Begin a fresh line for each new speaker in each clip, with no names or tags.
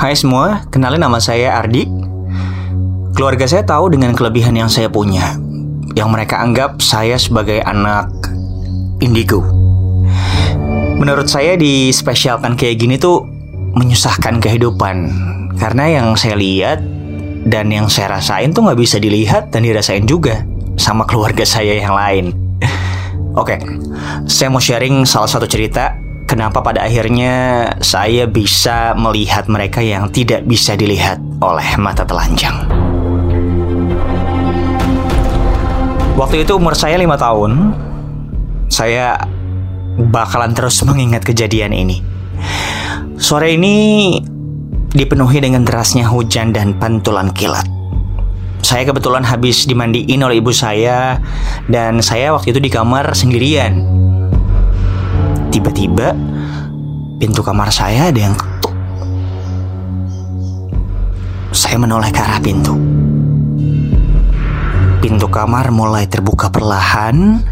Hai semua, kenalin nama saya Ardi. Keluarga saya tahu dengan kelebihan yang saya punya, yang mereka anggap saya sebagai anak indigo. Menurut saya dispesialkan kayak gini tuh menyusahkan kehidupan, karena yang saya lihat dan yang saya rasain tuh nggak bisa dilihat dan dirasain juga sama keluarga saya yang lain. Oke, saya mau sharing salah satu cerita kenapa pada akhirnya saya bisa melihat mereka yang tidak bisa dilihat oleh mata telanjang. Waktu itu umur saya lima tahun, saya bakalan terus mengingat kejadian ini. Sore ini dipenuhi dengan derasnya hujan dan pantulan kilat. Saya kebetulan habis dimandiin oleh ibu saya dan saya waktu itu di kamar sendirian. Tiba-tiba pintu kamar saya ada yang ketuk. Saya menoleh ke arah pintu. Pintu kamar mulai terbuka perlahan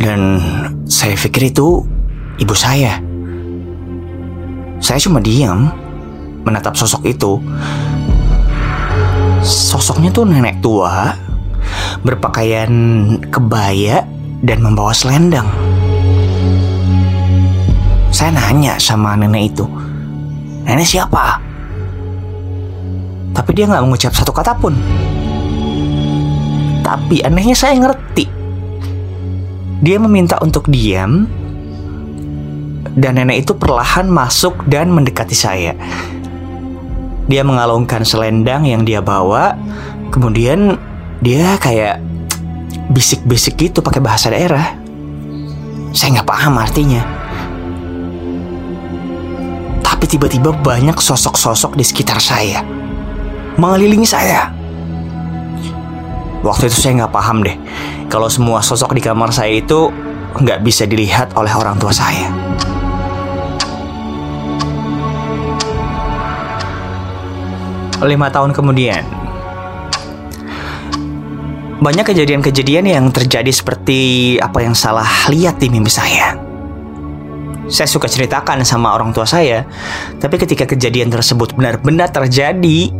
dan saya pikir itu ibu saya. Saya cuma diam menatap sosok itu. Sosoknya tuh nenek tua, berpakaian kebaya dan membawa selendang. Saya nanya sama nenek itu, nenek siapa? Tapi dia nggak mengucap satu kata pun. Tapi anehnya saya ngerti. Dia meminta untuk diam dan nenek itu perlahan masuk dan mendekati saya. Dia mengalungkan selendang yang dia bawa, kemudian dia kayak bisik-bisik gitu pakai bahasa daerah. Saya nggak paham artinya. Tapi tiba-tiba banyak sosok-sosok di sekitar saya, mengelilingi saya. Waktu itu saya nggak paham deh, kalau semua sosok di kamar saya itu nggak bisa dilihat oleh orang tua saya. lima tahun kemudian. Banyak kejadian-kejadian yang terjadi seperti apa yang salah lihat di mimpi saya. Saya suka ceritakan sama orang tua saya, tapi ketika kejadian tersebut benar-benar terjadi,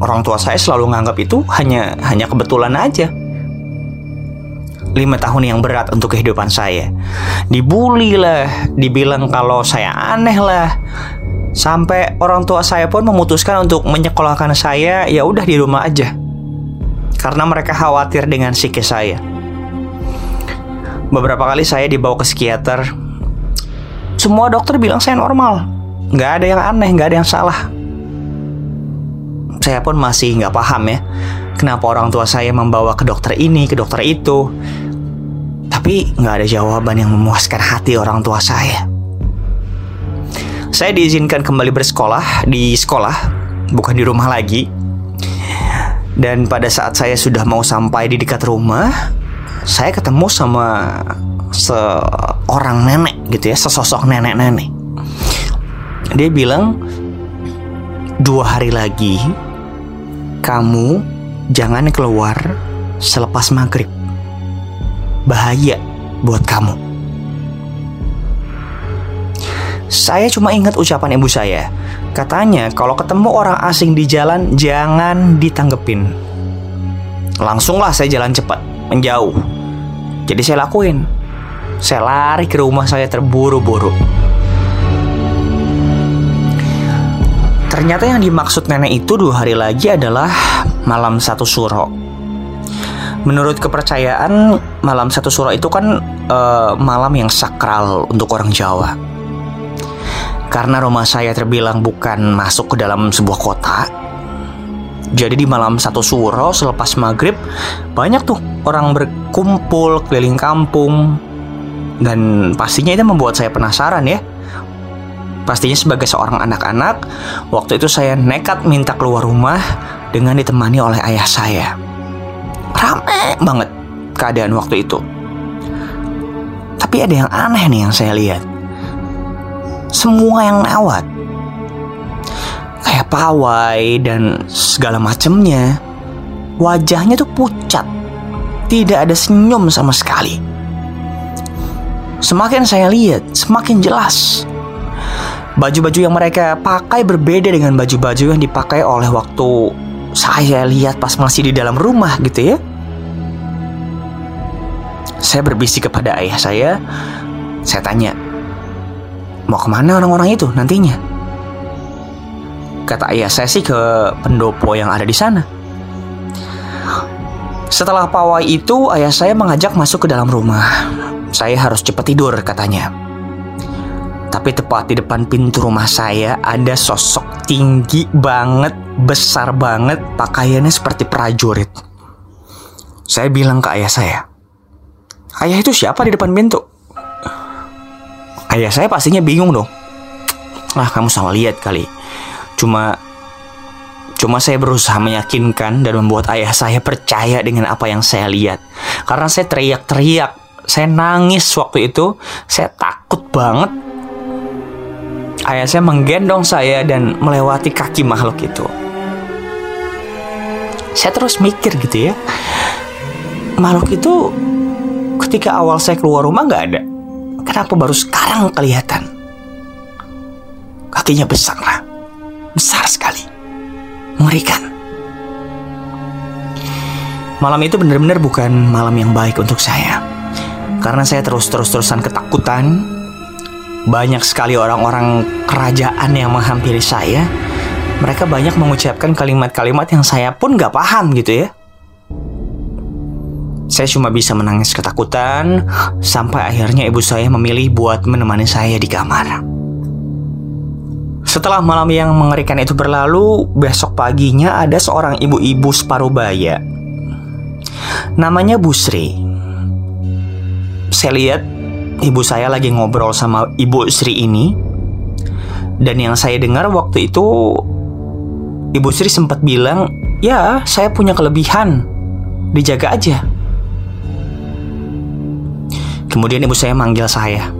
orang tua saya selalu menganggap itu hanya hanya kebetulan aja. Lima tahun yang berat untuk kehidupan saya. Dibully lah, dibilang kalau saya aneh lah, Sampai orang tua saya pun memutuskan untuk menyekolahkan saya ya udah di rumah aja. Karena mereka khawatir dengan psikis saya. Beberapa kali saya dibawa ke psikiater. Semua dokter bilang saya normal. Nggak ada yang aneh, nggak ada yang salah. Saya pun masih nggak paham ya. Kenapa orang tua saya membawa ke dokter ini, ke dokter itu. Tapi nggak ada jawaban yang memuaskan hati orang tua saya. Saya diizinkan kembali bersekolah di sekolah, bukan di rumah lagi. Dan pada saat saya sudah mau sampai di dekat rumah, saya ketemu sama seorang nenek gitu ya, sesosok nenek-nenek. Dia bilang, dua hari lagi kamu jangan keluar selepas maghrib. Bahaya buat kamu. Saya cuma ingat ucapan ibu saya. Katanya kalau ketemu orang asing di jalan jangan ditanggepin. Langsunglah saya jalan cepat, menjauh. Jadi saya lakuin. Saya lari ke rumah saya terburu-buru. Ternyata yang dimaksud nenek itu dua hari lagi adalah malam satu suro. Menurut kepercayaan, malam satu suro itu kan uh, malam yang sakral untuk orang Jawa. Karena rumah saya terbilang bukan masuk ke dalam sebuah kota, jadi di malam satu suro selepas maghrib banyak tuh orang berkumpul keliling kampung dan pastinya itu membuat saya penasaran ya. Pastinya sebagai seorang anak-anak, waktu itu saya nekat minta keluar rumah dengan ditemani oleh ayah saya. Rame banget keadaan waktu itu. Tapi ada yang aneh nih yang saya lihat semua yang lewat kayak pawai dan segala macemnya wajahnya tuh pucat tidak ada senyum sama sekali semakin saya lihat semakin jelas Baju-baju yang mereka pakai berbeda dengan baju-baju yang dipakai oleh waktu saya lihat pas masih di dalam rumah gitu ya. Saya berbisik kepada ayah saya. Saya tanya, mau ke mana orang-orang itu nantinya? Kata ayah saya sih ke pendopo yang ada di sana. Setelah pawai itu, ayah saya mengajak masuk ke dalam rumah. Saya harus cepat tidur, katanya. Tapi tepat di depan pintu rumah saya ada sosok tinggi banget, besar banget, pakaiannya seperti prajurit. Saya bilang ke ayah saya, Ayah itu siapa di depan pintu? Ayah saya pastinya bingung dong. Ah, kamu salah lihat kali. Cuma Cuma saya berusaha meyakinkan dan membuat ayah saya percaya dengan apa yang saya lihat. Karena saya teriak-teriak, saya nangis waktu itu, saya takut banget Ayah saya menggendong saya dan melewati kaki makhluk itu. Saya terus mikir gitu ya. Makhluk itu ketika awal saya keluar rumah nggak ada. Kenapa baru sekarang kelihatan? Kakinya besar lah. Besar sekali. Mengerikan. Malam itu benar-benar bukan malam yang baik untuk saya. Karena saya terus-terus-terusan ketakutan banyak sekali orang-orang kerajaan yang menghampiri saya. Mereka banyak mengucapkan kalimat-kalimat yang saya pun gak paham gitu ya. Saya cuma bisa menangis ketakutan sampai akhirnya ibu saya memilih buat menemani saya di kamar. Setelah malam yang mengerikan itu berlalu, besok paginya ada seorang ibu-ibu separuh baya. Namanya Busri. Saya lihat ibu saya lagi ngobrol sama ibu Sri ini. Dan yang saya dengar waktu itu ibu Sri sempat bilang ya saya punya kelebihan. Dijaga aja. Kemudian ibu saya manggil saya.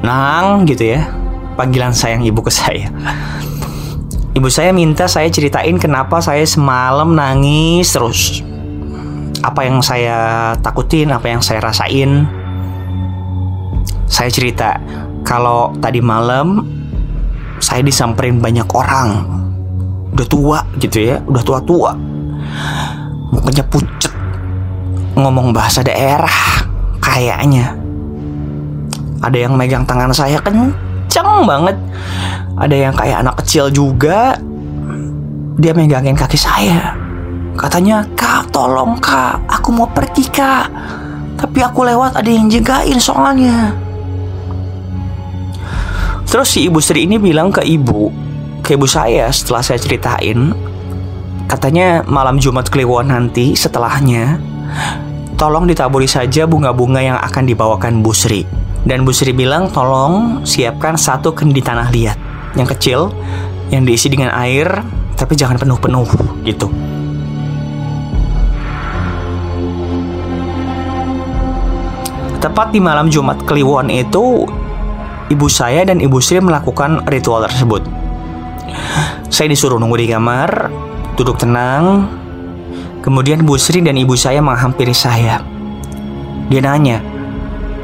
Nang gitu ya panggilan sayang ibu ke saya Ibu saya minta saya ceritain kenapa saya semalam nangis terus. Apa yang saya takutin, apa yang saya rasain. Saya cerita kalau tadi malam saya disamperin banyak orang. Udah tua gitu ya, udah tua-tua. Mukanya pucet. Ngomong bahasa daerah kayaknya. Ada yang megang tangan saya kenceng banget. Ada yang kayak anak kecil juga. Dia megangin kaki saya. Katanya, "Kak, tolong, Kak. Aku mau pergi, Kak." Tapi aku lewat ada yang jagain soalnya. Terus si ibu Sri ini bilang ke ibu, ke ibu saya setelah saya ceritain, katanya malam Jumat Kliwon nanti setelahnya, tolong ditaburi saja bunga-bunga yang akan dibawakan Bu Sri. Dan Bu Sri bilang tolong siapkan satu kendi tanah liat yang kecil yang diisi dengan air tapi jangan penuh-penuh gitu. Tepat di malam Jumat Kliwon itu ibu saya dan ibu Sri melakukan ritual tersebut. Saya disuruh nunggu di kamar, duduk tenang. Kemudian Bu Sri dan ibu saya menghampiri saya. Dia nanya,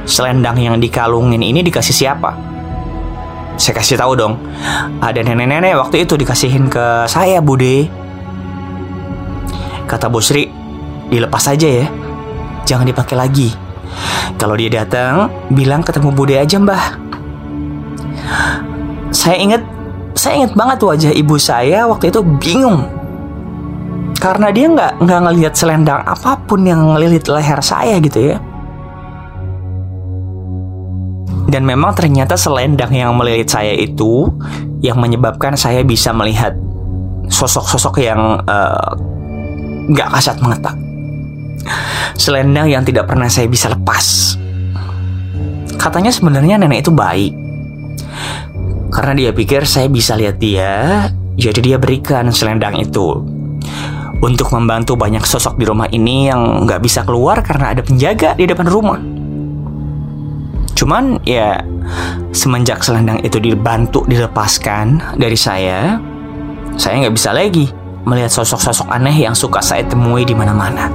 selendang yang dikalungin ini dikasih siapa? Saya kasih tahu dong, ada nenek-nenek waktu itu dikasihin ke saya, Bude. Kata Bu Sri, dilepas aja ya, jangan dipakai lagi. Kalau dia datang, bilang ketemu Bude aja mbah saya ingat saya ingat banget wajah ibu saya waktu itu bingung karena dia nggak nggak ngelihat selendang apa pun yang ngelilit leher saya gitu ya dan memang ternyata selendang yang melilit saya itu yang menyebabkan saya bisa melihat sosok-sosok yang eh, nggak uh, kasat mata selendang yang tidak pernah saya bisa lepas katanya sebenarnya nenek itu baik karena dia pikir saya bisa lihat dia, jadi dia berikan selendang itu. Untuk membantu banyak sosok di rumah ini yang nggak bisa keluar karena ada penjaga di depan rumah. Cuman ya semenjak selendang itu dibantu dilepaskan dari saya, saya nggak bisa lagi melihat sosok-sosok aneh yang suka saya temui di mana-mana.